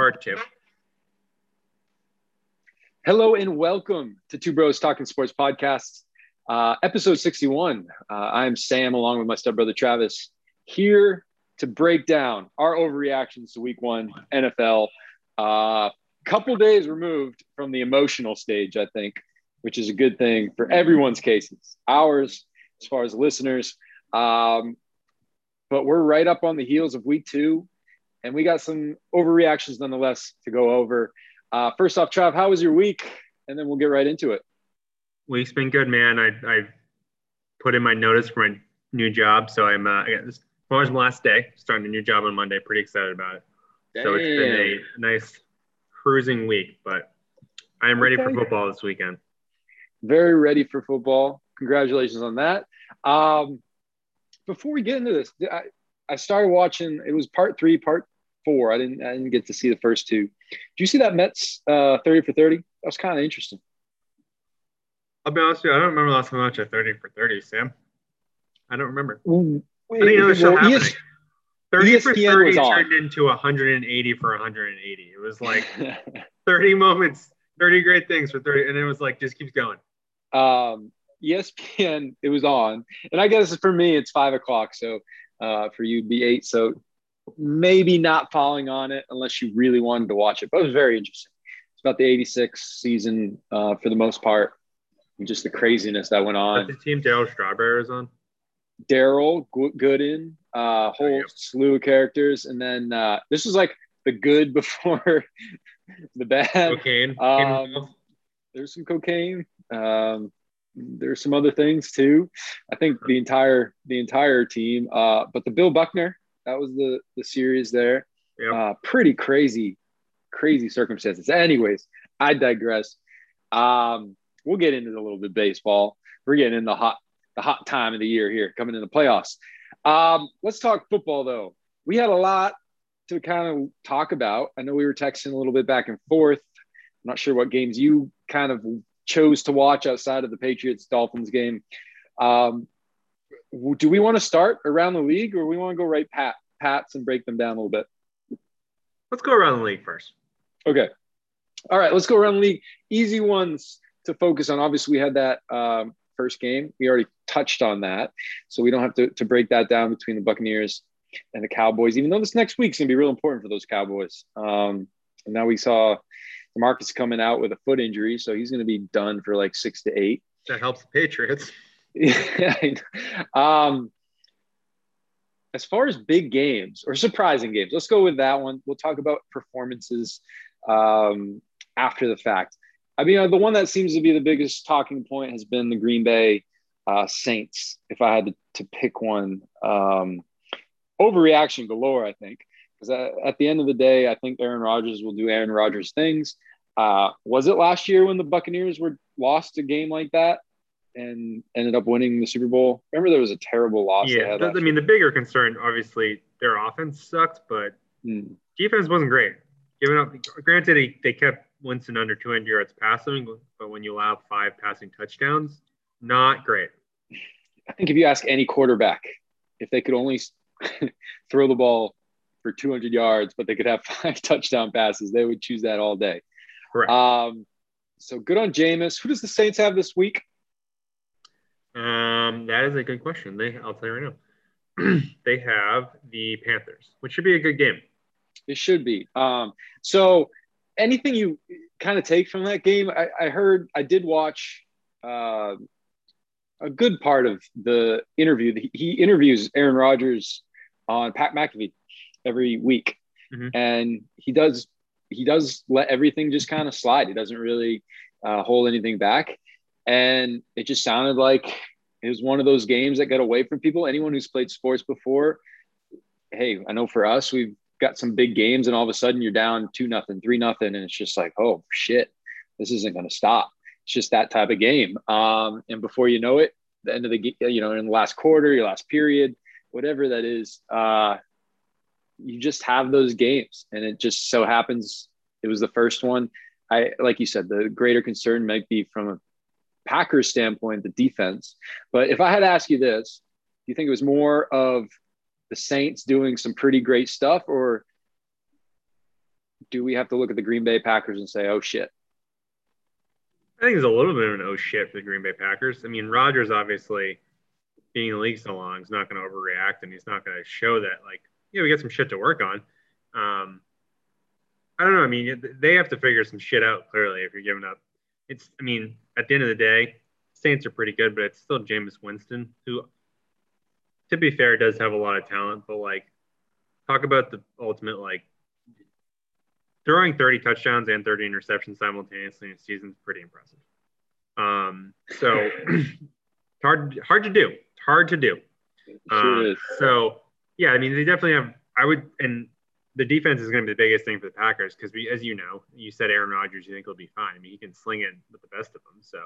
part two. Hello and welcome to Two Bros Talking Sports Podcast, uh, episode 61. Uh, I'm Sam, along with my stepbrother Travis, here to break down our overreactions to week one NFL. A uh, couple days removed from the emotional stage, I think, which is a good thing for everyone's cases, ours, as far as listeners. Um, but we're right up on the heels of week two, and we got some overreactions nonetheless to go over. Uh, first off, Trav, how was your week? And then we'll get right into it. Week's been good, man. I, I put in my notice for my new job, so I'm uh, I got this. Tomorrow's my last day, starting a new job on Monday. Pretty excited about it. Damn. So it's been a nice cruising week, but I am ready okay. for football this weekend. Very ready for football. Congratulations on that. Um, before we get into this, I, I started watching. It was part three, part four. I didn't I didn't get to see the first two. Do you see that Mets uh, thirty for thirty? That was kind of interesting. I'll be honest with you. I don't remember last time I watched a thirty for thirty, Sam. I don't remember. Wait, I didn't know this well, happening. ES- 30 ESPN for 30 turned into 180 for 180. It was like 30 moments, 30 great things for 30. And it was like, just keeps going. Um, ESPN, it was on. And I guess for me, it's five o'clock. So uh, for you, be eight. So maybe not following on it unless you really wanted to watch it. But it was very interesting. It's about the 86 season uh, for the most part. And just the craziness that went on. the team Darryl Strawberry is on? Daryl Gooden, uh, whole slew of characters. And then uh, this was like the good before the bad. Cocaine. Um, there's some cocaine. Um, there's some other things too. I think the entire the entire team, uh, but the Bill Buckner that was the the series there. Yep. Uh, pretty crazy, crazy circumstances. Anyways, I digress. Um, we'll get into a little bit baseball. We're getting in the hot the hot time of the year here, coming in the playoffs. Um, let's talk football though. We had a lot to kind of talk about. I know we were texting a little bit back and forth. I'm not sure what games you kind of chose to watch outside of the Patriots Dolphins game. Um, do we want to start around the league or we want to go right pat pats and break them down a little bit? Let's go around the league first. Okay. All right, let's go around the league. Easy ones to focus on. Obviously, we had that um, first game. We already touched on that. So we don't have to, to break that down between the Buccaneers and the Cowboys, even though this next week's going to be real important for those Cowboys. Um, and now we saw Marcus coming out with a foot injury, so he's going to be done for like six to eight. That helps the Patriots. um, as far as big games or surprising games, let's go with that one. We'll talk about performances um, after the fact. I mean, the one that seems to be the biggest talking point has been the Green Bay uh, Saints. If I had to, to pick one, um, overreaction galore, I think. Because at the end of the day, I think Aaron Rodgers will do Aaron Rodgers things. Uh, was it last year when the Buccaneers were lost a game like that and ended up winning the Super Bowl? Remember, there was a terrible loss. Yeah, I mean, the bigger concern, obviously, their offense sucked, but hmm. defense wasn't great. Giving up, granted, they, they kept Winston under 200 yards passing, but when you allow five passing touchdowns, not great. I think if you ask any quarterback if they could only throw the ball for 200 yards, but they could have five touchdown passes, they would choose that all day. Correct. Um, so good on Jameis. Who does the Saints have this week? Um, that is a good question. They, I'll tell you right now, they have the Panthers, which should be a good game. It should be. Um, so anything you kind of take from that game? I, I heard, I did watch uh, a good part of the interview. He interviews Aaron Rodgers on Pat McAfee every week, mm-hmm. and he does he does let everything just kind of slide. He doesn't really uh, hold anything back, and it just sounded like it was one of those games that got away from people. Anyone who's played sports before, hey, I know for us, we've got some big games, and all of a sudden you're down two nothing, three nothing, and it's just like, oh shit, this isn't going to stop. It's just that type of game. Um, and before you know it, the end of the you know in the last quarter, your last period, whatever that is, uh, you just have those games, and it just so happens it was the first one. I like you said, the greater concern might be from Packers standpoint, the defense. But if I had to ask you this, do you think it was more of the Saints doing some pretty great stuff, or do we have to look at the Green Bay Packers and say, oh shit? I think it's a little bit of an oh shit for the Green Bay Packers. I mean, Rodgers obviously being in the league so long is not going to overreact and he's not going to show that, like, know, we got some shit to work on. Um, I don't know. I mean, they have to figure some shit out clearly if you're giving up. It's, I mean, at the end of the day, Saints are pretty good, but it's still Jameis Winston, who, to be fair, does have a lot of talent. But like, talk about the ultimate like throwing 30 touchdowns and 30 interceptions simultaneously in a season is pretty impressive. Um, so hard hard to do. It's hard to do. Sure um, so yeah, I mean they definitely have. I would and the defense is going to be the biggest thing for the Packers because we, as you know, you said Aaron Rodgers, you think he'll be fine. I mean, he can sling it with the best of them. So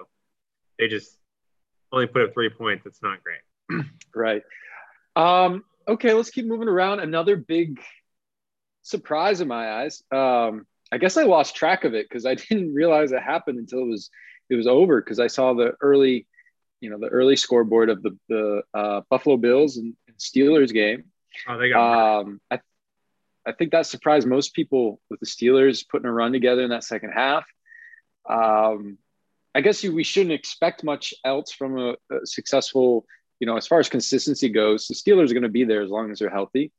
they just only put up three points. That's not great. right. Um, okay, let's keep moving around. Another big surprise in my eyes. Um, I guess I lost track of it because I didn't realize it happened until it was it was over because I saw the early, you know, the early scoreboard of the the uh, Buffalo Bills and, and Steelers game. Oh, they got. Um, I, I think that surprised most people with the Steelers putting a run together in that second half. Um, I guess you, we shouldn't expect much else from a, a, successful, you know, as far as consistency goes. The Steelers are going to be there as long as they're healthy,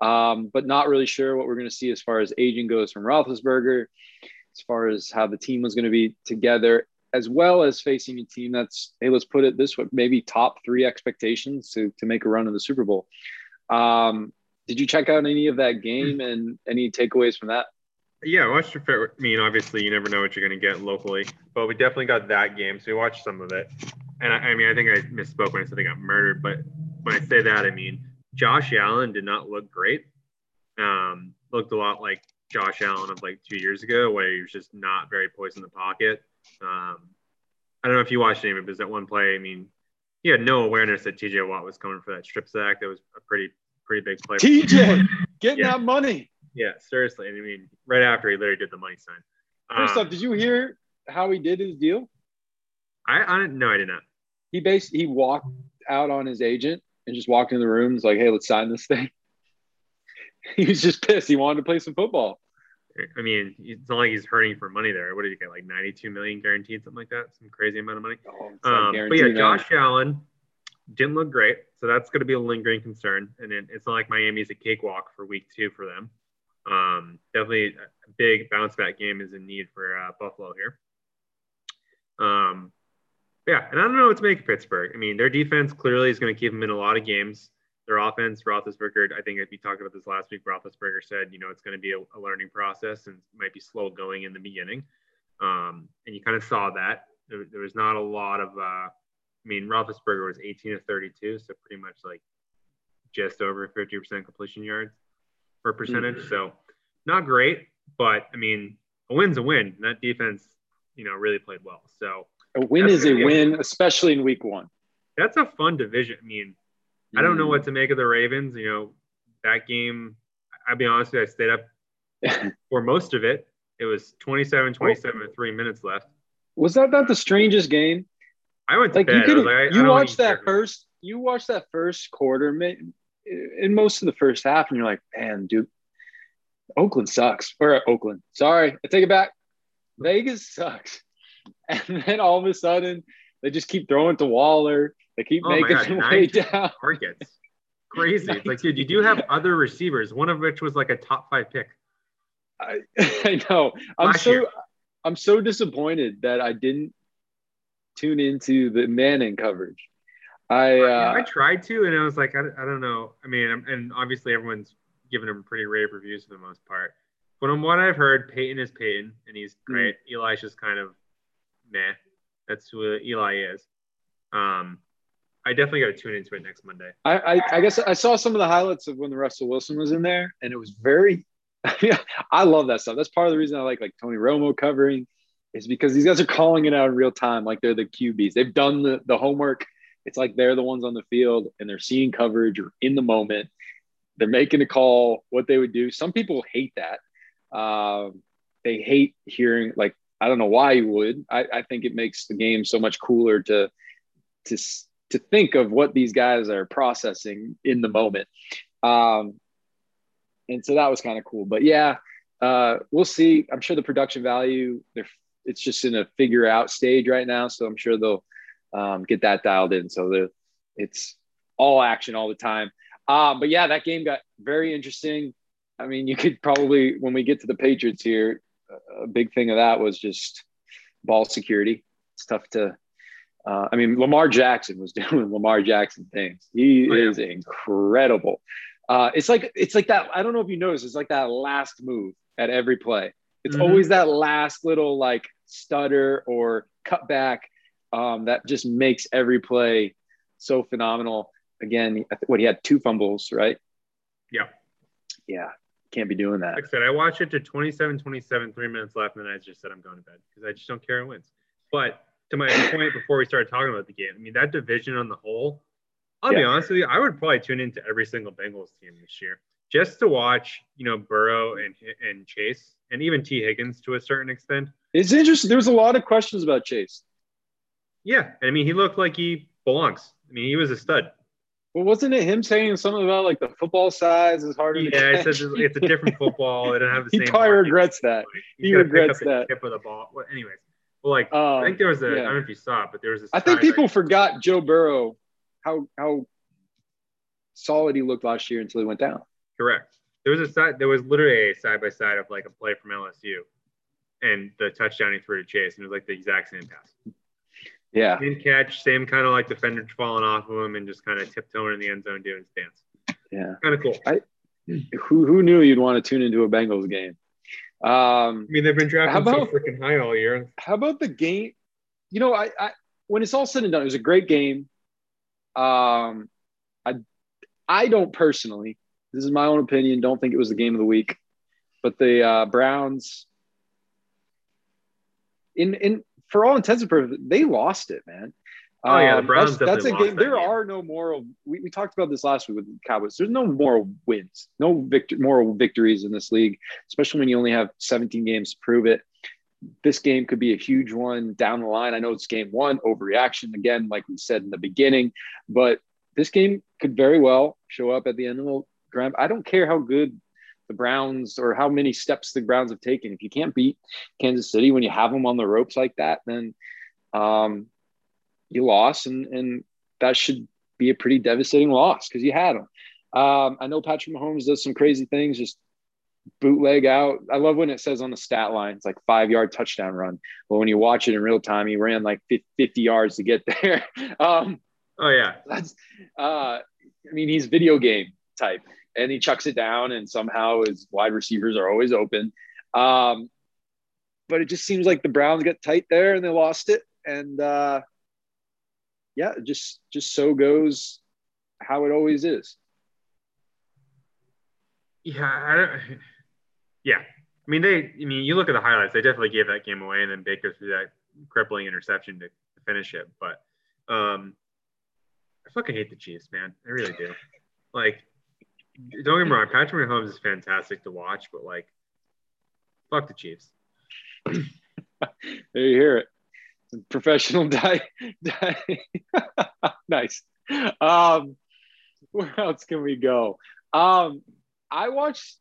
um, but not really sure what we're going to see as far as aging goes from Roethlisberger, as far as how the team was going to be together, as well as facing a team that's, hey, let's put it this way, maybe top three expectations to to make a run in the Super Bowl. Um, did you check out any of that game and any takeaways from that? Yeah, I watched a fair. I mean, obviously, you never know what you're going to get locally, but we definitely got that game, so we watched some of it. And I, I mean, I think I misspoke when I said they got murdered, but when I say that, I mean Josh Allen did not look great. Um, looked a lot like Josh Allen of like two years ago, where he was just not very poised in the pocket. Um, I don't know if you watched any of it, but that one play, I mean, he had no awareness that TJ Watt was coming for that strip sack. That was a pretty pretty big play. TJ, getting yeah. that money. Yeah, seriously. I mean, right after he literally did the money sign. First um, off, did you hear how he did his deal? I, I. No, I did not. He basically he walked out on his agent and just walked in the room. He's like, "Hey, let's sign this thing." he was just pissed. He wanted to play some football. I mean, it's not like he's hurting for money there. What did he get? Like 92 million guaranteed, something like that. Some crazy amount of money. Oh, um, but yeah, Josh Allen didn't look great. So that's going to be a lingering concern. And it, it's not like Miami's a cakewalk for week two for them. Um, definitely a big bounce back game is in need for uh, Buffalo here. Um, yeah, and I don't know what to make of Pittsburgh. I mean, their defense clearly is going to keep them in a lot of games. Their offense, Roethlisberger, I think we talked about this last week, Roethlisberger said, you know, it's going to be a, a learning process and might be slow going in the beginning. Um, and you kind of saw that. There, there was not a lot of uh, I mean, Roethlisberger was 18 of 32, so pretty much like just over 50% completion yards per percentage. Mm-hmm. So not great, but I mean, a win's a win. And that defense, you know, really played well. So a win is a win, especially in week one. That's a fun division. I mean, mm-hmm. I don't know what to make of the Ravens. You know, that game, I'll be honest with you, I stayed up for most of it. It was 27 27 with three minutes left. Was that not the strangest game? I went to like bed. you could like, you watched that first you watched that first quarter in most of the first half and you're like man dude Oakland sucks or uh, Oakland sorry I take it back. Vegas sucks. And then all of a sudden they just keep throwing to Waller. They keep oh making their way down. targets. Crazy. It's like dude you do have other receivers one of which was like a top five pick. I, I know. I'm Last so year. I'm so disappointed that I didn't tune into the Manning coverage. I uh, I tried to, and I was like, I, I don't know. I mean, and obviously everyone's giving him pretty rave reviews for the most part. But from what I've heard, Peyton is Peyton, and he's hmm. great. Mm. Eli's just kind of meh. That's who Eli is. Um, I definitely got to tune into it next Monday. I, I, I guess I saw some of the highlights of when the Russell Wilson was in there, and it was very. I love that stuff. That's part of the reason I like like Tony Romo covering is because these guys are calling it out in real time, like they're the QBs. They've done the, the homework. It's like they're the ones on the field and they're seeing coverage or in the moment. They're making a call, what they would do. Some people hate that. Um, they hate hearing, like, I don't know why you would. I, I think it makes the game so much cooler to, to, to think of what these guys are processing in the moment. Um, and so that was kind of cool. But yeah, uh, we'll see. I'm sure the production value, it's just in a figure out stage right now. So I'm sure they'll um, get that dialed in. So it's all action all the time. Um, but yeah, that game got very interesting. I mean, you could probably, when we get to the Patriots here, a big thing of that was just ball security. It's tough to, uh, I mean, Lamar Jackson was doing Lamar Jackson things. He oh, yeah. is incredible. Uh, it's like it's like that. I don't know if you noticed. It's like that last move at every play. It's mm-hmm. always that last little like stutter or cutback um, that just makes every play so phenomenal. Again, what he had two fumbles, right? Yeah. Yeah. Can't be doing that. Like I said, I watched it to 27 27, three minutes left, and then I just said I'm going to bed because I just don't care who wins. But to my point before we started talking about the game, I mean, that division on the whole, I'll yeah. be honest with you, I would probably tune into every single Bengals team this year just to watch, you know, Burrow and and Chase and even Tee Higgins to a certain extent. It's interesting. There's a lot of questions about Chase. Yeah, I mean, he looked like he belongs. I mean, he was a stud. Well, wasn't it him saying something about like the football size is harder? Yeah, it says it's a different football. It doesn't have the he same. He probably regrets that. he regrets that. Tip of the ball. Well, anyways, well, like um, I think there was a. Yeah. I don't know if you saw it, but there was. this. I think people forgot Joe Burrow, how how solid he looked last year until he went down. Correct. There was a side. There was literally a side by side of like a play from LSU, and the touchdown he threw to Chase, and it was like the exact same pass. Yeah. Same catch, same kind of like defender falling off of him and just kind of tiptoeing in the end zone doing stance. Yeah. Kind of cool. I, who, who knew you'd want to tune into a Bengals game? Um, I mean, they've been drafting about, so freaking high all year. How about the game? You know, I, I when it's all said and done, it was a great game. Um, I I don't personally, this is my own opinion, don't think it was the game of the week, but the uh, Browns in in for all intents and purposes, they lost it, man. Oh yeah, the um, Browns. that's, that's a game. There game. are no moral. We, we talked about this last week with the Cowboys. There's no moral wins, no victor, moral victories in this league, especially when you only have 17 games to prove it. This game could be a huge one down the line. I know it's game one, overreaction again, like we said in the beginning, but this game could very well show up at the end of I don't care how good the Browns or how many steps the Browns have taken. If you can't beat Kansas City when you have them on the ropes like that, then um, you lost, and and that should be a pretty devastating loss because you had them. Um, I know Patrick Mahomes does some crazy things, just bootleg out. I love when it says on the stat line, it's like five yard touchdown run. But when you watch it in real time, he ran like 50 yards to get there. um, oh, yeah. That's, uh, I mean, he's video game type and he chucks it down, and somehow his wide receivers are always open. Um, but it just seems like the Browns got tight there and they lost it. And uh, yeah, just just so goes how it always is. Yeah, I don't yeah. I mean, they. I mean, you look at the highlights; they definitely gave that game away, and then Baker threw that crippling interception to, to finish it. But um, I fucking hate the Chiefs, man. I really do. Like, don't get me wrong, Patrick Mahomes is fantastic to watch, but like, fuck the Chiefs. there you hear it. Professional die. die. nice. Um, where else can we go? Um, I watched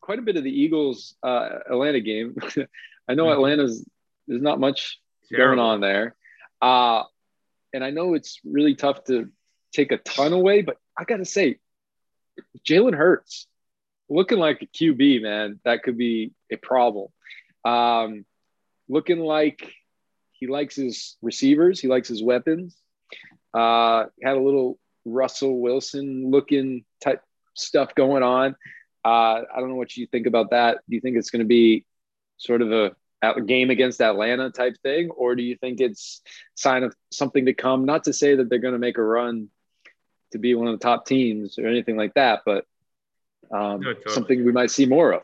quite a bit of the Eagles uh, Atlanta game. I know. Atlanta's there's not much Terrible. going on there, uh, and I know it's really tough to take a ton away. But I gotta say, Jalen Hurts looking like a QB, man. That could be a problem. Um, looking like he likes his receivers, he likes his weapons. Uh, had a little Russell Wilson looking type stuff going on. Uh, I don't know what you think about that. Do you think it's going to be sort of a, a, game against Atlanta type thing, or do you think it's sign of something to come? Not to say that they're going to make a run to be one of the top teams or anything like that, but um, no, totally. something we might see more of.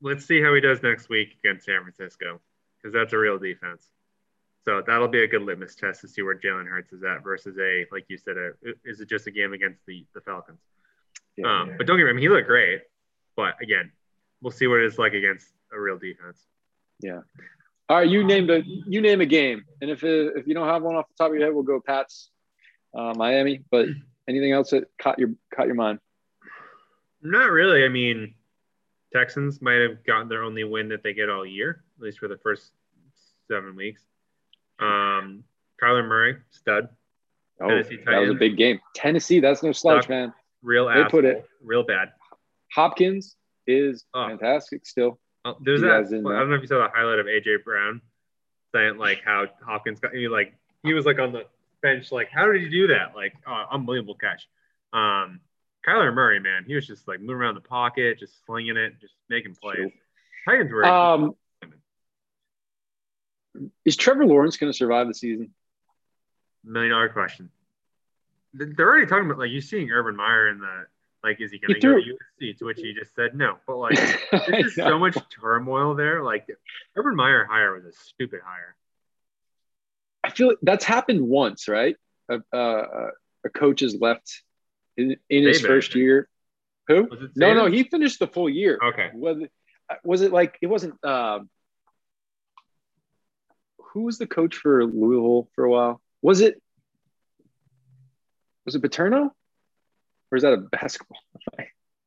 Let's see how he does next week against San Francisco because that's a real defense. So that'll be a good litmus test to see where Jalen Hurts is at versus a, like you said, a, is it just a game against the, the Falcons? Yeah, um, yeah. But don't get me wrong, he looked great. But again, we'll see what it's like against a real defense. Yeah. All right, you named a you name a game, and if it, if you don't have one off the top of your head, we'll go Pats, uh, Miami. But Anything else that caught your caught your mind? Not really. I mean, Texans might have gotten their only win that they get all year, at least for the first seven weeks. Um, Kyler Murray, stud. Oh, that was a big game. Tennessee, that's no slouch, man. Real they asshole, put it real bad. Hopkins is oh. fantastic still. Oh, there's that. I don't know if you saw the highlight of AJ Brown saying like how Hopkins got he like he was like on the bench like how did he do that like oh, unbelievable catch. Um, Kyler Murray, man, he was just like moving around the pocket, just slinging it, just making plays. Titans were. Um, is Trevor Lawrence going to survive the season? Million dollar question. They're already talking about like you seeing Urban Meyer in the like, is he going to go to USC? To which he just said no. But like, there's so much turmoil there. Like, Urban Meyer hire was a stupid hire. I feel that's happened once, right? A, uh, a coach has left in, in his first year. Who? No, no, he finished the full year. Okay. Was it, was it like it wasn't? Uh, who was the coach for Louisville for a while? Was it? Was it Petrino? Or is that a basketball?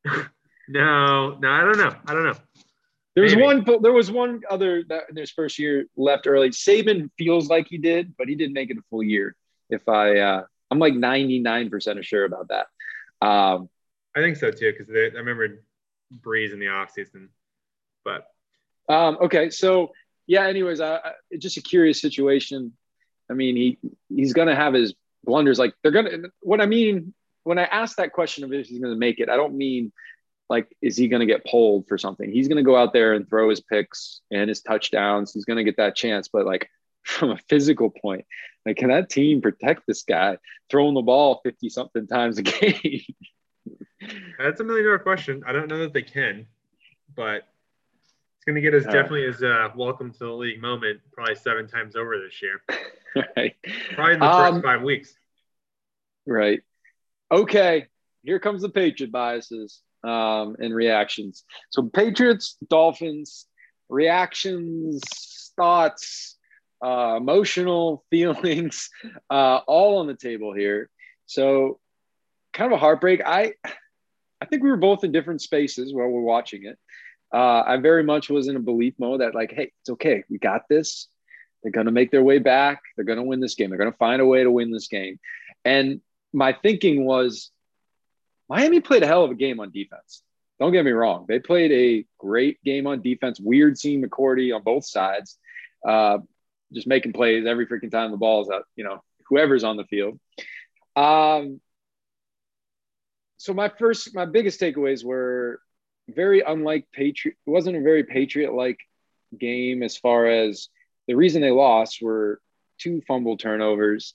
no, no, I don't know. I don't know. There was Maybe. one. There was one other that in his first year left early. Saban feels like he did, but he didn't make it a full year. If I, uh, I'm like 99 percent sure about that. Um, I think so too because I remember Brees in the off season, but um, okay. So yeah. Anyways, I, I, just a curious situation. I mean, he he's gonna have his blunders. Like they're gonna. What I mean when I ask that question of if he's going to make it, I don't mean like is he going to get pulled for something. He's going to go out there and throw his picks and his touchdowns. He's going to get that chance, but like from a physical point, like can that team protect this guy throwing the ball 50 something times a game? That's a million dollar question. I don't know that they can, but it's going to get us definitely as a welcome to the league moment probably seven times over this year. right. Probably in the first um, five weeks. Right okay, here comes the Patriot biases um, and reactions. So Patriots, Dolphins, reactions, thoughts, uh, emotional feelings, uh, all on the table here. So kind of a heartbreak. I I think we were both in different spaces while we're watching it. Uh, I very much was in a belief mode that like, hey, it's okay, we got this. They're gonna make their way back. They're gonna win this game. They're gonna find a way to win this game. And my thinking was Miami played a hell of a game on defense. Don't get me wrong. They played a great game on defense. Weird seeing McCourty on both sides, uh, just making plays every freaking time the ball is out, you know, whoever's on the field. Um, so my first, my biggest takeaways were very unlike Patriot. It wasn't a very Patriot-like game as far as the reason they lost were two fumble turnovers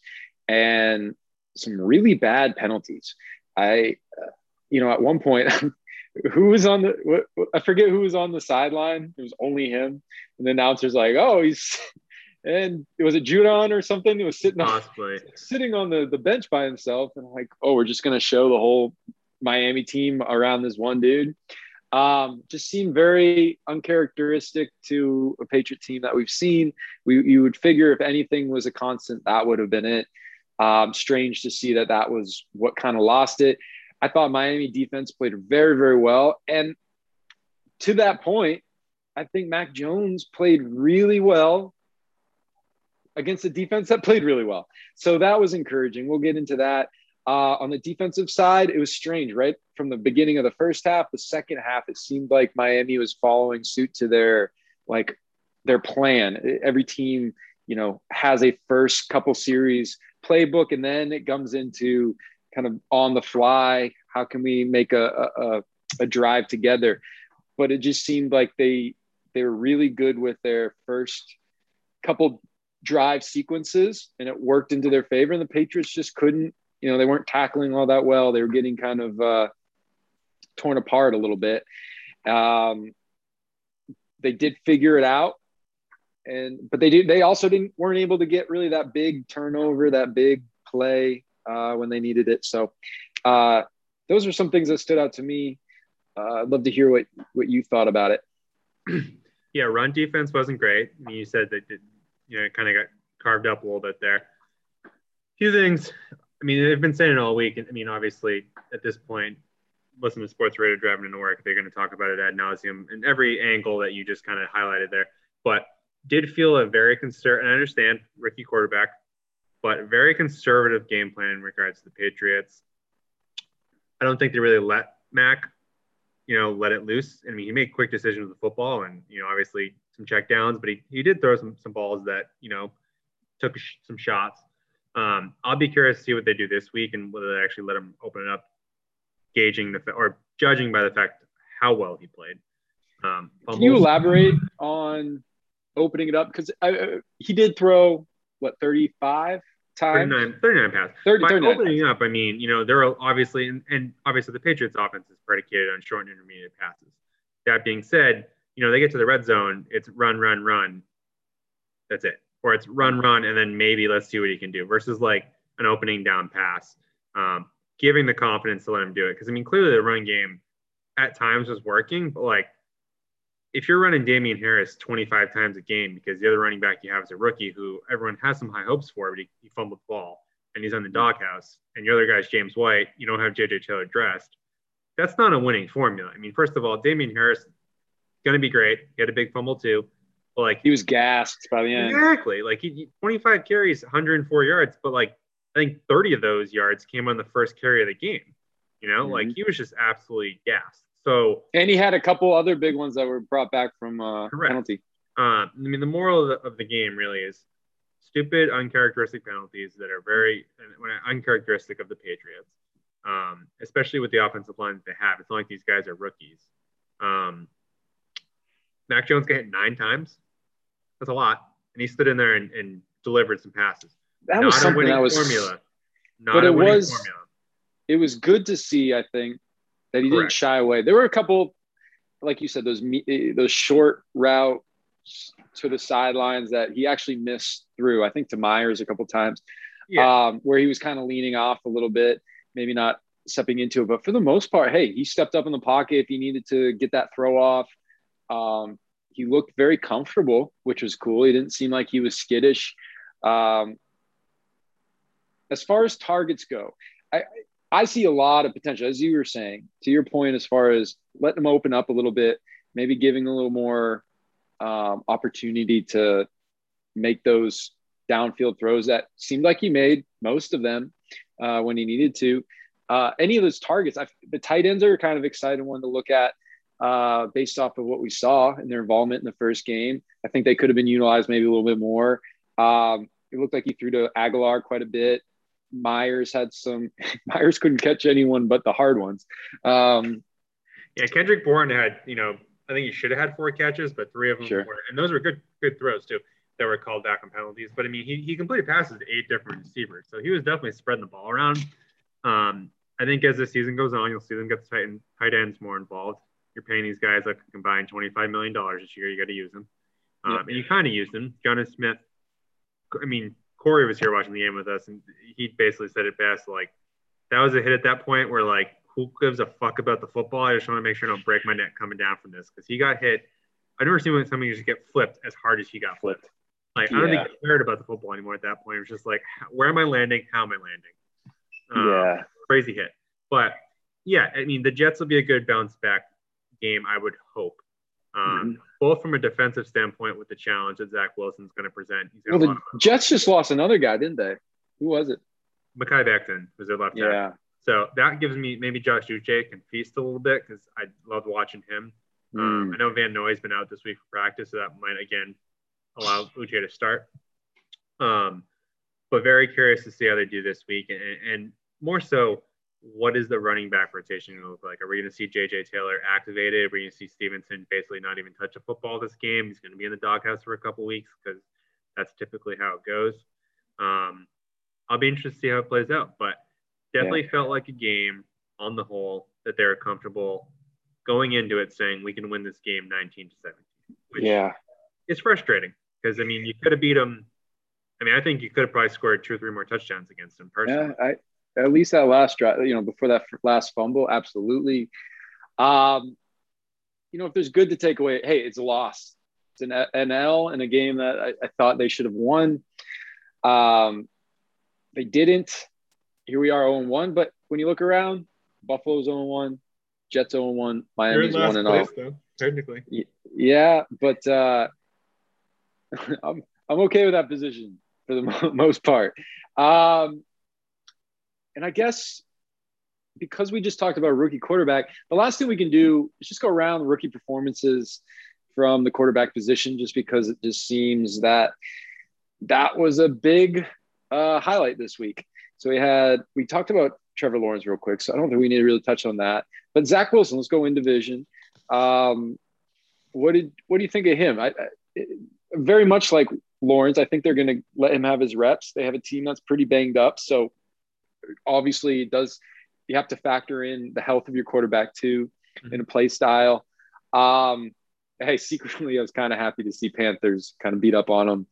and some really bad penalties. I, uh, you know, at one point, who was on the, I forget who was on the sideline. It was only him. And the announcer's like, oh, he's, and it was a Judon or something. He was sitting on, sitting on the, the bench by himself. And I'm like, oh, we're just going to show the whole Miami team around this one dude. Um, just seemed very uncharacteristic to a Patriot team that we've seen. We, you would figure if anything was a constant, that would have been it. Um, strange to see that that was what kind of lost it. I thought Miami defense played very, very well. And to that point, I think Mac Jones played really well against a defense that played really well. So that was encouraging. We'll get into that. Uh, on the defensive side, it was strange, right? From the beginning of the first half, the second half, it seemed like Miami was following suit to their like their plan. Every team, you know, has a first couple series playbook and then it comes into kind of on the fly how can we make a, a, a drive together? But it just seemed like they they were really good with their first couple drive sequences and it worked into their favor and the patriots just couldn't you know they weren't tackling all that well. They were getting kind of uh, torn apart a little bit. Um, they did figure it out and but they did they also didn't weren't able to get really that big turnover that big play uh, when they needed it. So uh, those are some things that stood out to me. Uh, i'd love to hear what what you thought about it. Yeah run defense wasn't great. I mean, you said that it, you know it kind of got carved up a little bit there. A few things i mean they've been saying it all week i mean obviously at this point listen to the Sports Radio driving into work, they're going to talk about it ad nauseum in every angle that you just kind of highlighted there. But did feel a very conservative, and I understand rookie quarterback, but very conservative game plan in regards to the Patriots. I don't think they really let Mac, you know, let it loose. I mean, he made quick decisions with the football, and you know, obviously some check downs, but he, he did throw some some balls that you know took some shots. Um, I'll be curious to see what they do this week and whether they actually let him open it up, gauging the or judging by the fact how well he played. Um, Can you elaborate on opening it up because he did throw what 35 times? 39, 39 passes. 30, 39 opening up i mean you know there are obviously and, and obviously the patriots offense is predicated on short and intermediate passes. That being said you know they get to the red zone it's run run run. That's it. Or it's run run and then maybe let's see what he can do versus like an opening down pass um, giving the confidence to let him do it. Because i mean clearly the run game at times was working but like if you're running Damien Harris 25 times a game because the other running back you have is a rookie who everyone has some high hopes for, but he, he fumbled the ball and he's on the doghouse, and your other guy's James White, you don't have JJ Taylor dressed. That's not a winning formula. I mean, first of all, Damien Harris is going to be great. He had a big fumble too. But like he was gassed by the end. Exactly. Like he, 25 carries, 104 yards, but like I think 30 of those yards came on the first carry of the game. You know, mm-hmm. like he was just absolutely gassed. So and he had a couple other big ones that were brought back from uh, penalty. Uh, I mean, the moral of the, of the, game really is stupid, uncharacteristic penalties that are very uncharacteristic of the Patriots, um, especially with the offensive line that they have. It's not like these guys are rookies. Um, Mac Jones got hit nine times. That's a lot, and he stood in there and, and delivered some passes. That not was something that was formula. Not but it was formula. it was good to see. I think that he Correct. didn't shy away. There were a couple, like you said, those eh, those short route to the sidelines that he actually missed through. I think to Meyers a couple times, yeah. um, where he was kind of leaning off a little bit, maybe not stepping into it. But for the most part, hey, he stepped up in the pocket if he needed to get that throw off. Um, he looked very comfortable, which was cool. He didn't seem like he was skittish. Um, as far as targets go, I, I see a lot of potential, as you were saying, to your point, as far as letting them open up a little bit, maybe giving a little more um, opportunity to make those downfield throws that seemed like he made most of them uh, when he needed to. Uh, any of those targets, I, the tight ends are kind of exciting one to look at uh, based off of what we saw in their involvement in the first game. I think they could have been utilized maybe a little bit more. Um, it looked like he threw to Agholor quite a bit. Meyers had some. Meyers couldn't catch anyone but the hard ones. Um, yeah, Kendrick Bourne had, you know, I think he should have had four catches, but three of them sure. were, and those were good, good throws too. That were called back on penalties. But I mean, he, he completed passes to eight different receivers, so he was definitely spreading the ball around. Um, I think as the season goes on, you'll see them get the tight, tight ends more involved. You're paying these guys like a combined $25 million this year. You got to use them. Um, yep. And you kind of use them. Jonnu Smith, I mean, Corey was here watching the game with us, and he basically said it best. Like that was a hit at that point where like who gives a fuck about the football? I just want to make sure I don't break my neck coming down from this because he got hit. I've never seen somebody just get flipped as hard as he got flipped. Like I don't think he cared about the football anymore at that point. It was just like, where am I landing? How am I landing? Um, yeah, crazy hit. But yeah, I mean the Jets will be a good bounce back game. I would hope. Um, mm-hmm. Both from a defensive standpoint with the challenge that Zach Wilson's going to present. well, the Jets just lost another guy, didn't they? Who was it? Mekhi Becton was their left Yeah. Tackle. So that gives me maybe Josh Uche can feast a little bit because I love watching him. Mm. Um, I know Van Noy's been out this week for practice, so that might again allow Uche to start. Um, but very curious to see how they do this week, and, and more so, what is the running back rotation going to look like? Are we going to see JJ Taylor activated? Are we going to see Stevenson basically not even touch a football this game? He's going to be in the doghouse for a couple weeks because that's typically how it goes. Um, I'll be interested to see how it plays out, but definitely yeah. felt like a game on the whole that they were comfortable going into it saying we can win this game 19 to 17. yeah. It's frustrating because, I mean, you could have beat them. I mean, I think you could have probably scored two or three more touchdowns against them personally. Yeah, I, at least that last drive, you know, before that last fumble, absolutely. Um, you know, if there's good to take away, hey, it's a loss. It's an, an L in a game that I, I thought they should have won. Um, they didn't. Here we are 0 1. But when you look around, Buffalo's 0 1, Jets 0 1, Miami's 1 and 0. Technically. Yeah, but uh, I'm, I'm okay with that position for the most part. Um, and I guess because we just talked about rookie quarterback, the last thing we can do is just go around rookie performances from the quarterback position, just because it just seems that that was a big uh, highlight this week. So we had we talked about Trevor Lawrence real quick, so I don't think we need to really touch on that. But Zach Wilson, let's go in division. Um, what did what do you think of him? I, I very much like Lawrence. I think they're going to let him have his reps. They have a team that's pretty banged up, so obviously it does. You have to factor in the health of your quarterback too, mm-hmm. in a play style. Um, hey, secretly, I was kind of happy to see Panthers kind of beat up on them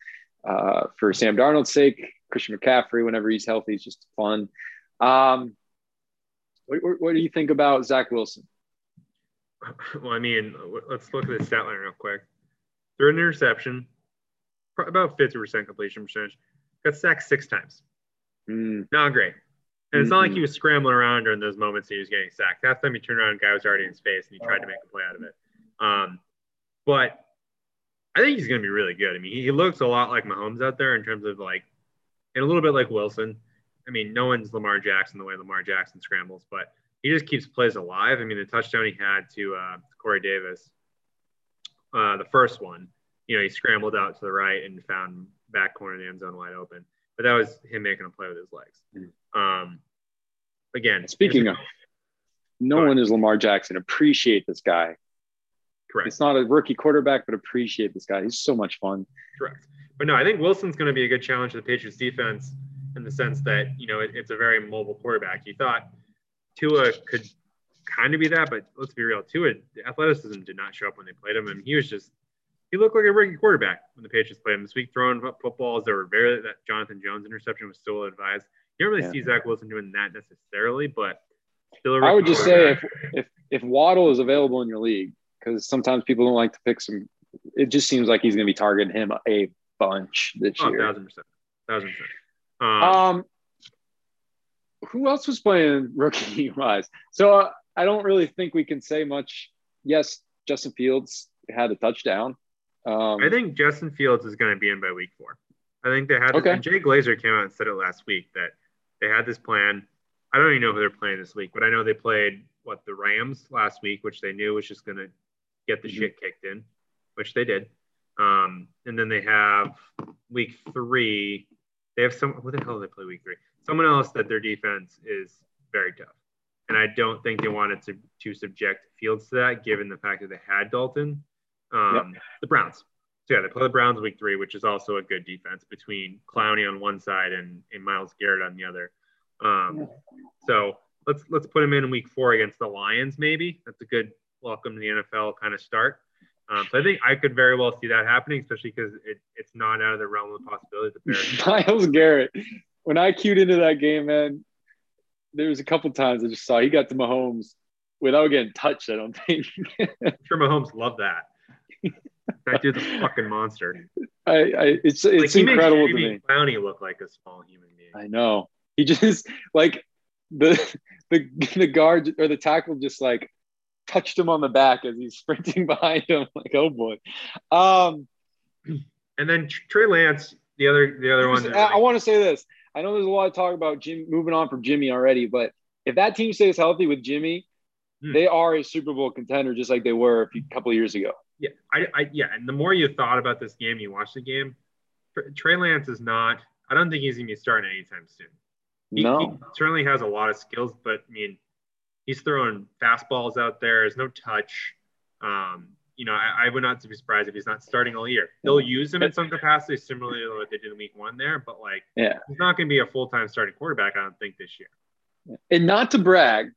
uh, for Sam Darnold's sake. Christian McCaffrey, whenever he's healthy, is just fun. Um, what, what, do you think about Zach Wilson? Well, I mean, let's look at the stat line real quick. Threw an interception, about 50% completion percentage. Got sacked six times. Mm. Not great. And it's not like he was scrambling around during those moments he was getting sacked. That time he turned around, guy was already in space, and he tried to make a play out of it. Um, but I think he's going to be really good. I mean, he looks a lot like Mahomes out there in terms of like, and a little bit like Wilson. I mean, no one's Lamar Jackson the way Lamar Jackson scrambles, but he just keeps plays alive. I mean, the touchdown he had to uh, Corey Davis, uh, the first one, you know, he scrambled out to the right and found back corner of the end zone wide open. But that was him making a play with his legs. Mm-hmm. Um, again, speaking of, no one is Lamar Jackson. Appreciate this guy. Correct. It's not a rookie quarterback, but appreciate this guy. He's so much fun. Correct. But no, I think Wilson's going to be a good challenge to the Patriots defense in the sense that, you know, it, it's a very mobile quarterback. You thought Tua could kind of be that, but let's be real. Tua, the athleticism did not show up when they played him. And he was just, he looked like a rookie quarterback when the Patriots played him this week, throwing footballs that were very, that Jonathan Jones interception was still advised. You don't really yeah. see Zach Wilson doing that necessarily, but still I would just say if, if, if Waddle is available in your league, because sometimes people don't like to pick some. It just seems like he's going to be targeting him a bunch this oh, year. Thousand percent, thousand percent. Um, um, who else was playing rookie wise? So uh, I don't really think we can say much. Yes, Justin Fields had a touchdown. Um, I think Justin Fields is going to be in by week four. I think they had. Okay. And Jay Glazer came out and said it last week that they had this plan. I don't even know who they're playing this week, but I know they played what the Rams last week, which they knew was just going to get the mm-hmm. shit kicked in, which they did. Um, and then they have week three. They have some. What the hell did they play week three? Someone else that their defense is very tough, and I don't think they wanted to to subject Fields to that, given the fact that they had Dalton. Um, yep. The Browns. So yeah, they play the Browns week three, which is also a good defense between Clowney on one side and, and Myles Garrett on the other. Um, so let's let's put him in week four against the Lions. Maybe that's a good welcome to the NFL kind of start. Um, so I think I could very well see that happening, especially because it, it's not out of the realm of possibility. Myles Garrett, when I queued into that game, man, there was a couple times I just saw he got to Mahomes without getting touched. I don't think. I'm sure Mahomes loved that. That dude's a fucking monster. I, I it's it's like, incredible to me. Clowney look like a small human being. I know. He just like the the the guard or the tackle just like touched him on the back as he's sprinting behind him. Like, oh boy. Um, and then Trey Lance, the other the other one. I, I want to say this. I know there's a lot of talk about Jim moving on from Jimmy already, but if that team stays healthy with Jimmy, hmm. they are a Super Bowl contender, just like they were a few, couple years ago. Yeah, I, I, yeah, and the more you thought about this game, you watched the game. Trey Lance is not. I don't think he's gonna be starting anytime soon. He, no, he certainly has a lot of skills, but I mean, he's throwing fastballs out there. There's no touch. Um, you know, I, I, would not be surprised if he's not starting all year. They'll use him in some capacity, similarly to what they did in week one there, but like, yeah, he's not going to be a full time starting quarterback. I don't think this year. And not to brag,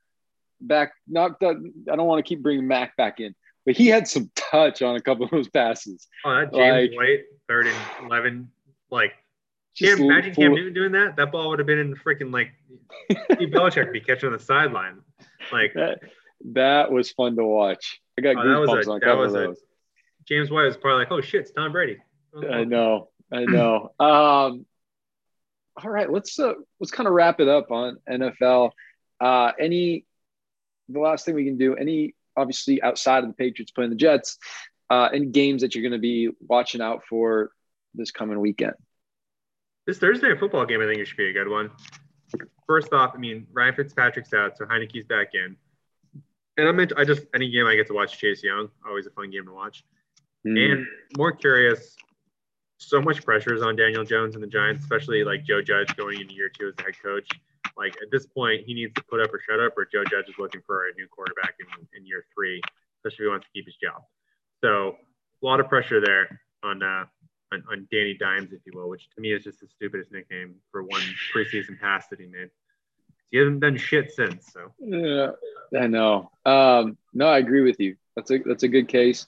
back, not I don't want to keep bringing Mac back in, but he had some touch on a couple of those passes. Oh, that James like, White, third and eleven, like Cam, imagine Cam Newton doing that. That ball would have been in freaking like Steve Belichick be catching on the sideline. Like that, that was fun to watch. I got oh, goosebumps a, on a couple of those. A, James White was probably like, "Oh shit, it's Tom Brady." I know, I know. um, all right, let's uh, let's kind of wrap it up on NFL. Uh, any the last thing we can do. Any obviously outside of the Patriots playing the Jets, uh, and games that you're going to be watching out for this coming weekend. This Thursday football game, I think it should be a good one. First off, I mean Ryan Fitzpatrick's out, so Heinicke's back in, and I'm into, I just any game I get to watch Chase Young, always a fun game to watch. Mm. And more curious, so much pressure is on Daniel Jones and the Giants, especially like Joe Judge going into year two as the head coach. Like at this point, he needs to put up or shut up, or Joe Judge is looking for a new quarterback in, in year three, especially if he wants to keep his job. So a lot of pressure there on uh, on, on Danny Dimes, if you will, which to me is just the stupidest nickname for one preseason pass that he made. He hasn't done shit since. So yeah, I know. Um, no, I agree with you. That's a that's a good case.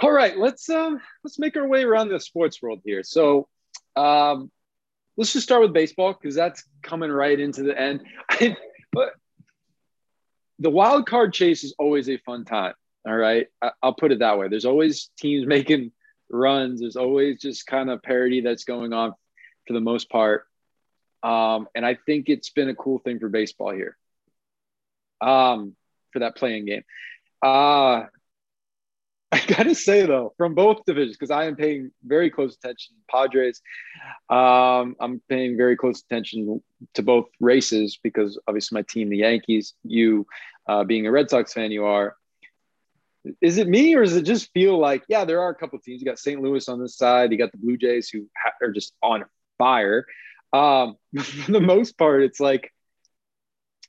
All right, let's um let's make our way around the sports world here. So um let's just start with baseball because that's coming right into the end. but the wild card chase is always a fun time. All right, I, will put it that way. There's always teams making runs. There's always just kind of parity that's going on for the most part. Um, and I think it's been a cool thing for baseball here. Um, for that playing game. Uh, I gotta say though, from both divisions, because I am paying very close attention to Padres. Um, I'm paying very close attention to both races because obviously my team, the Yankees. You, uh, being a Red Sox fan, you are. Is it me or does it just feel like yeah, there are a couple teams. You got St. Louis on this side. You got the Blue Jays who ha- are just on fire. Um, for the most part, it's like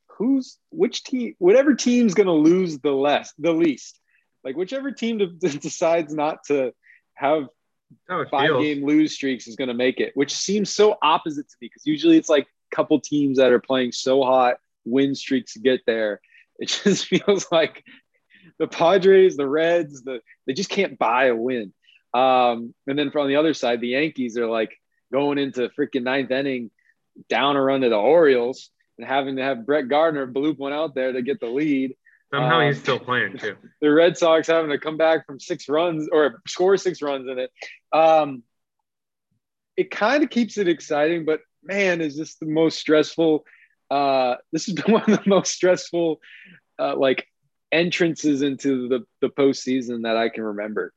who's which team, whatever team's to lose the less, the least like whichever team decides not to have five feels. game lose streaks is going to make it, which seems so opposite to me because usually it's like a couple teams that are playing so hot, win streaks get there. It just feels like the Padres, the Reds, the they just can't buy a win. Um, and then from the other side, the Yankees are like going into freaking ninth inning, down a run to the Orioles, and having to have Brett Gardner bloop one out there to get the lead. Somehow um, he's still playing too. The Red Sox having to come back from six runs or score six runs in it. Um, it kind of keeps it exciting, but man, is this the most stressful? Uh, this has been one of the most stressful, uh, like entrances into the the postseason that I can remember.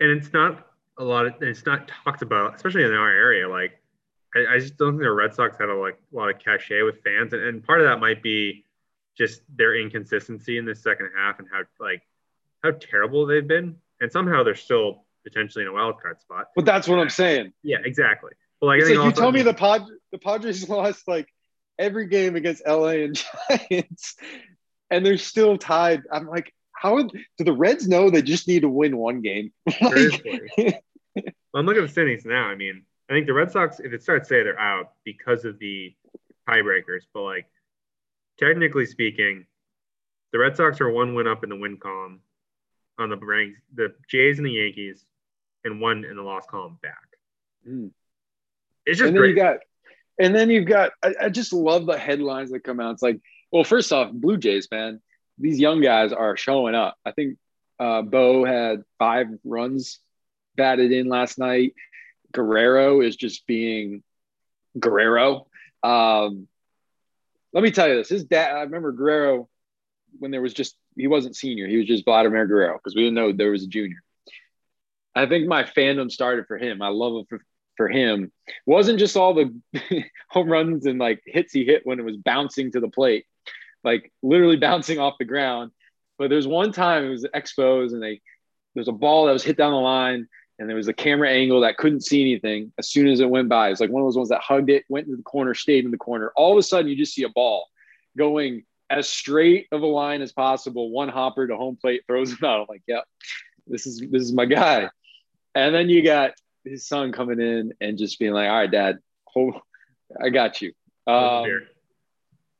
And it's not a lot of it's not talked about, especially in our area. Like, I, I just don't think the Red Sox had a like a lot of cachet with fans, and, and part of that might be just their inconsistency in the second half and how like how terrible they've been, and somehow they're still potentially in a wild card spot. But that's what I'm saying. Yeah, exactly. But like, like you tell me the Pod the Padres lost like every game against LA and Giants, and they're still tied. I'm like, how do the Reds know they just need to win one game? like, well, I'm looking at the standings now. I mean, I think the Red Sox, if it starts say they're out because of the tiebreakers, but like technically speaking, the Red Sox are one win up in the win column on the ranks, the Jays and the Yankees, and one in the loss column back. Mm. It's just and then great. you got, and then you've got. I, I, just love the headlines that come out. It's like, well, first off, Blue Jays, man, these young guys are showing up. I think uh, Bo had five runs batted in last night. Guerrero is just being Guerrero. Um, let me tell you this. His dad, I remember Guerrero when there was just, he wasn't senior. He was just Vladimir Guerrero because we didn't know there was a junior. I think my fandom started for him. I love for, for him. It wasn't just all the home runs and like hits he hit when it was bouncing to the plate, like literally bouncing off the ground. But there's one time it was Expos and they, there's a ball that was hit down the line and there was a camera angle that couldn't see anything as soon as it went by. It's like one of those ones that hugged it, went into the corner, stayed in the corner. All of a sudden, you just see a ball going as straight of a line as possible. One hopper to home plate throws him out. I'm like, yep, this is this is my guy. And then you got his son coming in and just being like, all right, dad, hold, I got you. Um,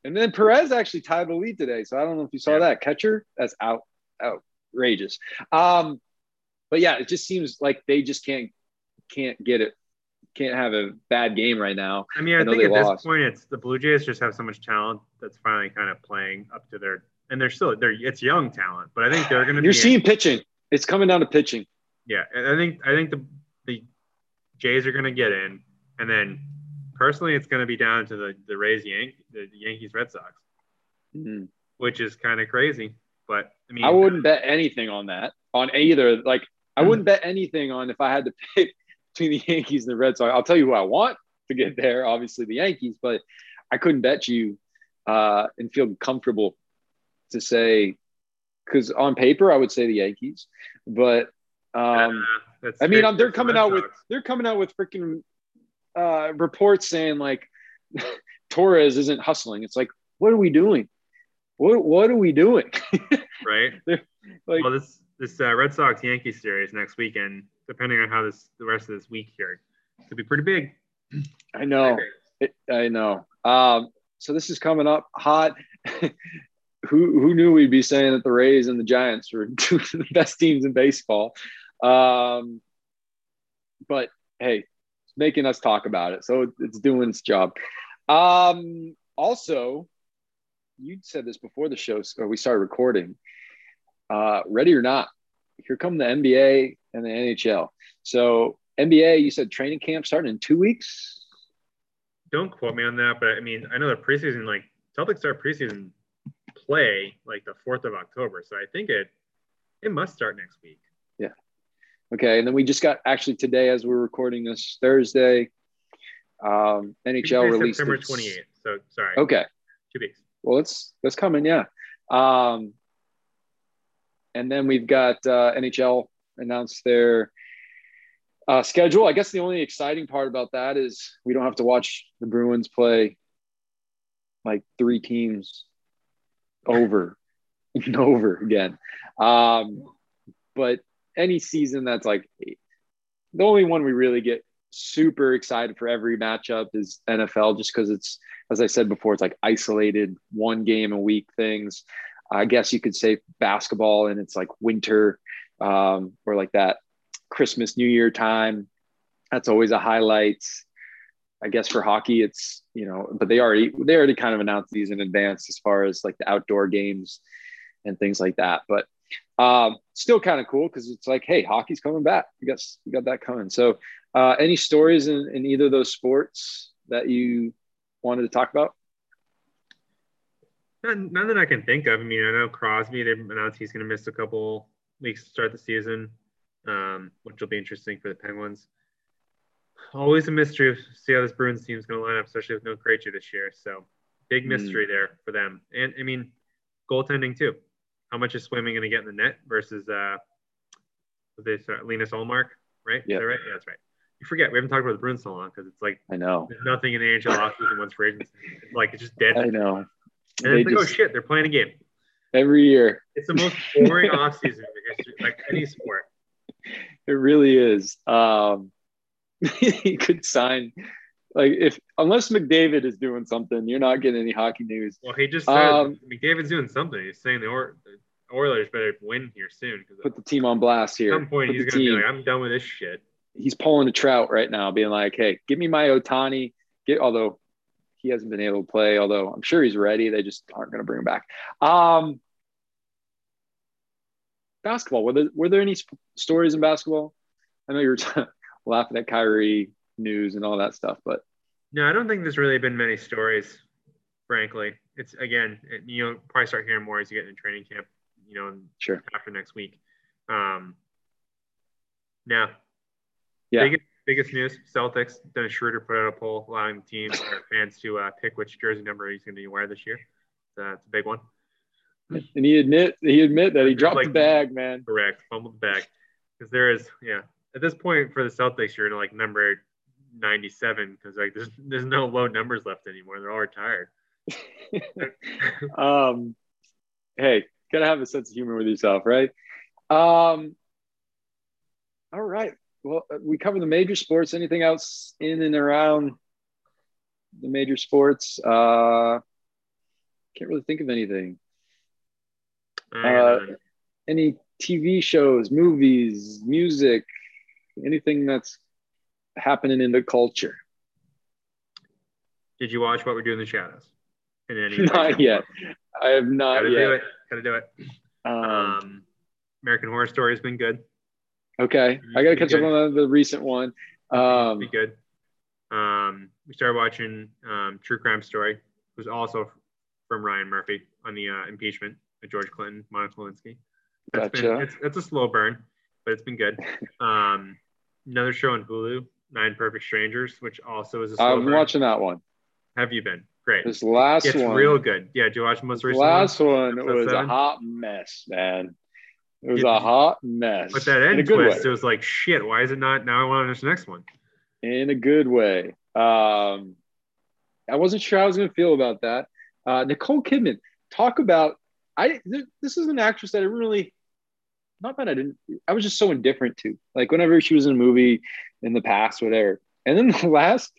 and then Perez actually tied the lead today. So I don't know if you saw yeah. that catcher. That's out outrageous. Um, but yeah, it just seems like they just can't can't get it, can't have a bad game right now. I mean, I, I think at lost. this point, it's the Blue Jays just have so much talent that's finally kind of playing up to their, and they're still they're it's young talent, but I think they're going to. You're seeing in, pitching. It's coming down to pitching. Yeah, I think I think the the Jays are going to get in, and then personally, it's going to be down to the the Rays Yank the Yankees Red Sox. mm-hmm. which is kind of crazy. But I mean, I wouldn't bet anything on that on either. Like, I wouldn't bet anything on if I had to pick between the Yankees and the Red Sox. I'll tell you who I want to get there, obviously the Yankees, but I couldn't bet you uh, and feel comfortable to say because on paper I would say the Yankees, but um, yeah, I mean they're coming out with they're coming out with freaking uh, reports saying like Torres isn't hustling. It's like what are we doing? What what are we doing? right. like, well, this this uh, Red Sox Yankee series next weekend, depending on how this the rest of this week here, could be pretty big. I know. It, I know. Um, so this is coming up hot. who who knew we'd be saying that the Rays and the Giants were two of the best teams in baseball? Um, but hey, it's making us talk about it, so it's doing its job. Um, also, you said this before the show, or we started recording. Uh, ready or not, here come the NBA and the NHL. So NBA, you said training camp starting in two weeks. Don't quote me on that, but I mean, I know the preseason, like Celtics start preseason play like the 4th of October. So I think it it must start next week. Yeah. Okay. And then we just got actually today as we're recording this Thursday, um, NHL released September 28th. So sorry. Okay. Two weeks. Well, it's that's coming, yeah. Um, and then we've got uh, NHL announced their uh, schedule. I guess the only exciting part about that is we don't have to watch the Bruins play like three teams over and over again. Um, but any season that's like the only one we really get super excited for every matchup is NFL just because it's as I said before, it's like isolated one game a week things. I guess you could say basketball and it's like winter um, or like that Christmas, New Year time. That's always a highlight. I guess for hockey, it's you know, but they already they already kind of announced these in advance as far as like the outdoor games and things like that. But um, still kind of cool because it's like, hey, hockey's coming back. We got we got that coming. So, uh, any stories in, in either of those sports that you wanted to talk about? None, none that I can think of. I mean, I know Crosby. They announced he's going to miss a couple weeks to start the season, um, which will be interesting for the Penguins always a mystery to see how this Bruins team is going to line up, especially with no Krejci this year. So big hmm. mystery mm. there for them. And I mean, goaltending too. How much is Swayman going to get in the net versus uh, this uh, Linus Ullmark, right? Yeah, right. Yeah, that's right. You forget we haven't talked about the Bruins so long because it's like I know there's nothing in the NHL offseason once free agency. It's like it's just dead. I know. And they, they just, go shit. They're playing a game every year. It's the most boring offseason in history, like any sport. It really is. Um, he could sign like if unless McDavid is doing something, you're not getting any hockey news. Well, he just said um, McDavid's doing something. He's saying the, or- the Oilers better win here soon. Because put the team on blast here. At some point, put he's gonna be like, "I'm done with this shit." He's pulling a Trout right now, being like, "Hey, give me my Ohtani." Get although he hasn't been able to play, although I'm sure he's ready. They just aren't going to bring him back. Um, basketball. Were there, were there any sp- stories in basketball? I know you were t- laughing at Kyrie news and all that stuff. But no, I don't think there's really been many stories. Frankly, it's again, it, you'll probably start hearing more as you get in training camp. You know, sure after next week. Um, now, yeah. Biggest, biggest news: Celtics. Dennis Schroeder put out a poll allowing teams or fans to uh, pick which jersey number he's going to wear this year. So that's a big one. And he admit he admit that he dropped like, the bag, man. Correct, fumbled the bag because there is yeah at this point for the Celtics, you're in like number 97 because like there's there's no low numbers left anymore. They're all retired. um, hey, gotta have a sense of humor with yourself, right? Um, all right. Well, uh, we cover the major sports. Anything else in and around the major sports? Uh, can't really think of anything. Uh, any TV shows, movies, music, anything that's happening in the culture. Did you watch What We Do in the Shadows? In any not yet. I have not Gotta yet. do it. Gotta do it. Um, um, American Horror Story has been good. Okay, I gotta catch up on the, recent one. Um, be good. Um, we started watching um, True Crime Story, was also from Ryan Murphy on the uh, impeachment of George Clinton, Monica Lewinsky. That's Gotcha. been it's, it's a slow burn, but it's been good. Um, another show on Hulu, Nine Perfect Strangers, which also is a slow I'm burn. watching that one. Have you been? Great. This last it's one, It's real good. Yeah, did you watch the most recent last one Episode was seven? a hot mess, man. It was a hot mess. But that end twist, it was like, shit, why is it not? Now I want to watch the next one. in a good way. Um, I wasn't sure how I was going to feel about that. Uh, Nicole Kidman, talk about I. Th- this is an actress that I really, not that I didn't. I was just so indifferent to. Like whenever she was in a movie in the past, whatever. And then the last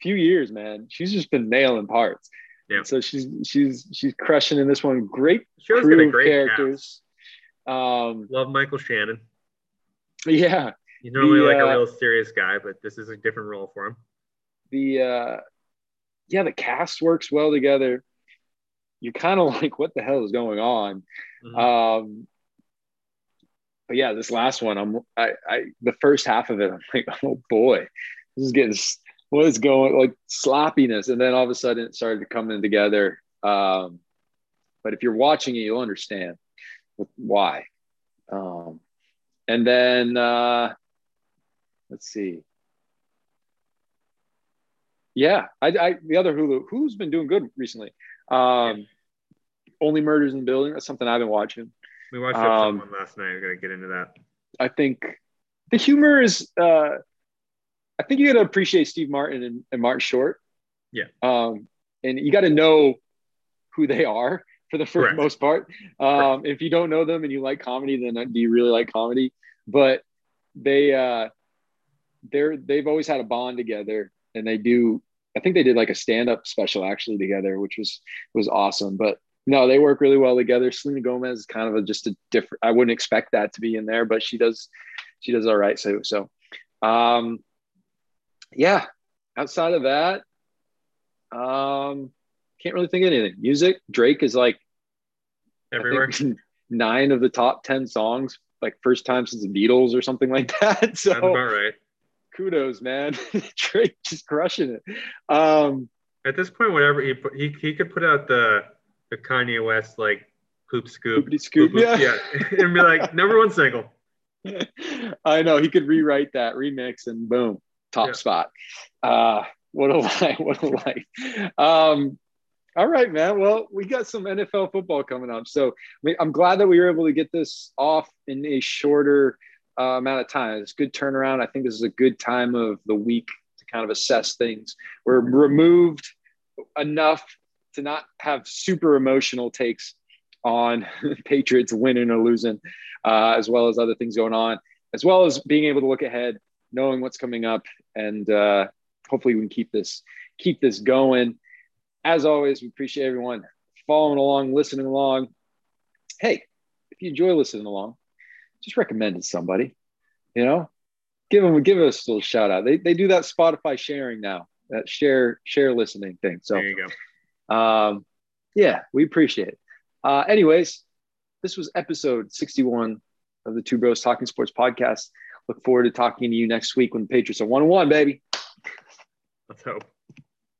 few years, man, she's just been nailing parts. Yeah. So she's she's she's crushing in this one. Great Show's crew got a of great characters. Um. Love Michael Shannon. yeah, He's normally The, like a uh, real serious guy, but this is a different role for him. the uh yeah the cast works well together you're kind of like what the hell is going on Mhm. um but yeah this last one i'm i i the first half of it i'm like oh boy this is getting what is going like sloppiness and then all of a sudden it started coming together um but if you're watching it you'll understand why um and then uh let's see yeah, I, I the other Hulu Hulu's been doing good recently. Um, Only Murders in the Building. That's something I've been watching. we watched um, one last night. We're gonna get into that. I think the humor is. Uh, I think you got to appreciate Steve Martin and, and Martin Short. Yeah. Um, and you got to know who they are for the first most part. Um, if you don't know them and you like comedy, then do you really like comedy? But they uh, they're they've always had a bond together, and they do. I think they did like a stand up special actually together, which was was awesome. But no, they work really well together. Selena Gomez is kind of a, just a different. I wouldn't expect that to be in there, but she does. She does all right. So so, um, yeah. Outside of that, um, can't really think of anything. Music. Drake is like Everywhere. nine of the top ten songs, like first time since the Beatles or something like that. So Sounds about right. kudos, man. Drake just crushing it. Um, At this point, whatever he put, he he could put out the the Kanye West like poop scoop, scoop, poop, yeah. yeah, and be like number one single. I know he could rewrite that remix and boom, top Yeah. spot. Uh, what a life! What a life! Um, all right, man. Well, we got some NFL football coming up, so I'm glad that we were able to get this off in a shorter uh, amount of time. It's a good turnaround. I think this is a good time of the week to kind of assess things. We're removed enough to not have super emotional takes on Patriots winning or losing, uh, as well as other things going on, as well as being able to look ahead, knowing what's coming up, and uh, hopefully we can keep this keep this going. As always, we appreciate everyone following along, listening along. Hey, if you enjoy listening along, just recommend it to somebody. You know, give them give us a little shout out. They they do that Spotify sharing now, that share share listening thing. So There you go. um, yeah, we appreciate it. Uh, anyways, this was episode 61 of the Two Bros Talking Sports podcast. Look forward to talking to you next week when the Patriots are one on one, baby. Let's hope.